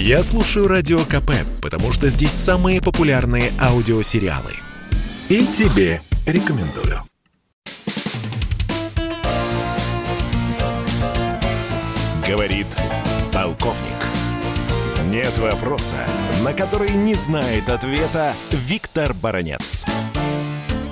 Я слушаю Радио КП, потому что здесь самые популярные аудиосериалы. И тебе рекомендую. Говорит полковник. Нет вопроса, на который не знает ответа Виктор Баранец.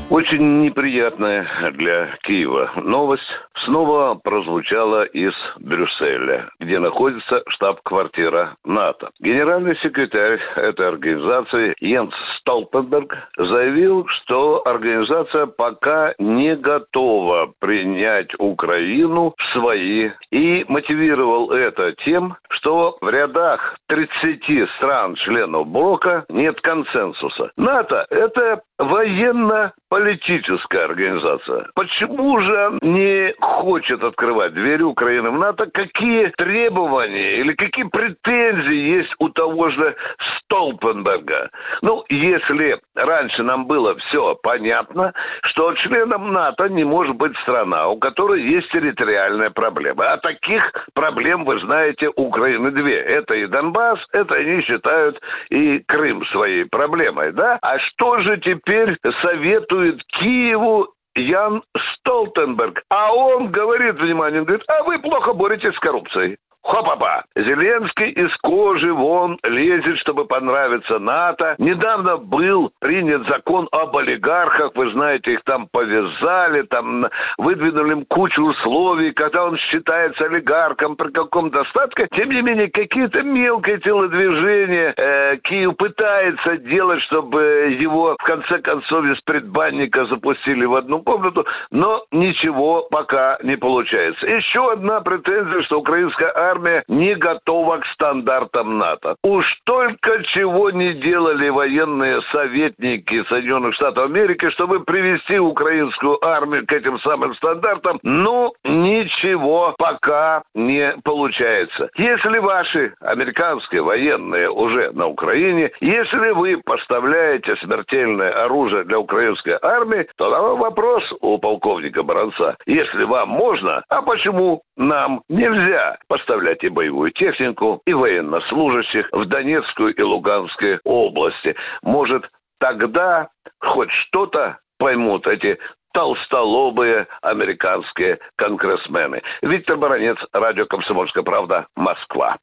Очень неприятная для Киева новость снова прозвучала из Брюсселя, где находится штаб-квартира НАТО. Генеральный секретарь этой организации Йенс Столтенберг заявил, что организация пока не готова принять Украину в свои и мотивировал это тем, что в рядах 30 стран-членов блока нет консенсуса. НАТО – это военно-политическая организация. Почему же не хочет открывать двери Украины в НАТО? Какие требования или какие претензии есть у того же Столпенберга? Ну, если раньше нам было все понятно, что членом НАТО не может быть страна, у которой есть территориальная проблема. А таких проблем, вы знаете, Украины две. Это и Донбасс, это они считают и Крым своей проблемой, да? А что же теперь советует Киеву Ян Столтенберг. А он говорит, внимание, говорит, а вы плохо боретесь с коррупцией. Хопа-па! Зеленский из кожи вон лезет, чтобы понравиться НАТО. Недавно был принят закон об олигархах. Вы знаете, их там повязали, там выдвинули им кучу условий, когда он считается олигархом при каком достатке. Тем не менее, какие-то мелкие телодвижения э, Киев пытается делать, чтобы его в конце концов из предбанника запустили в одну комнату, но ничего пока не получается. Еще одна претензия, что украинская армия армия не готова к стандартам НАТО. Уж только чего не делали военные советники Соединенных Штатов Америки, чтобы привести украинскую армию к этим самым стандартам, ну, ничего пока не получается. Если ваши американские военные уже на Украине, если вы поставляете смертельное оружие для украинской армии, то вопрос у полковника Баранца. Если вам можно, а почему нам нельзя поставлять направлять и боевую технику, и военнослужащих в Донецкую и Луганской области. Может, тогда хоть что-то поймут эти толстолобые американские конгрессмены. Виктор Баранец, радио «Комсомольская правда», Москва.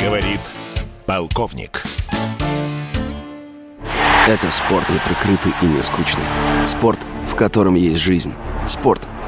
Говорит полковник. Это спорт неприкрытый и не скучный. Спорт, в котором есть жизнь. Спорт –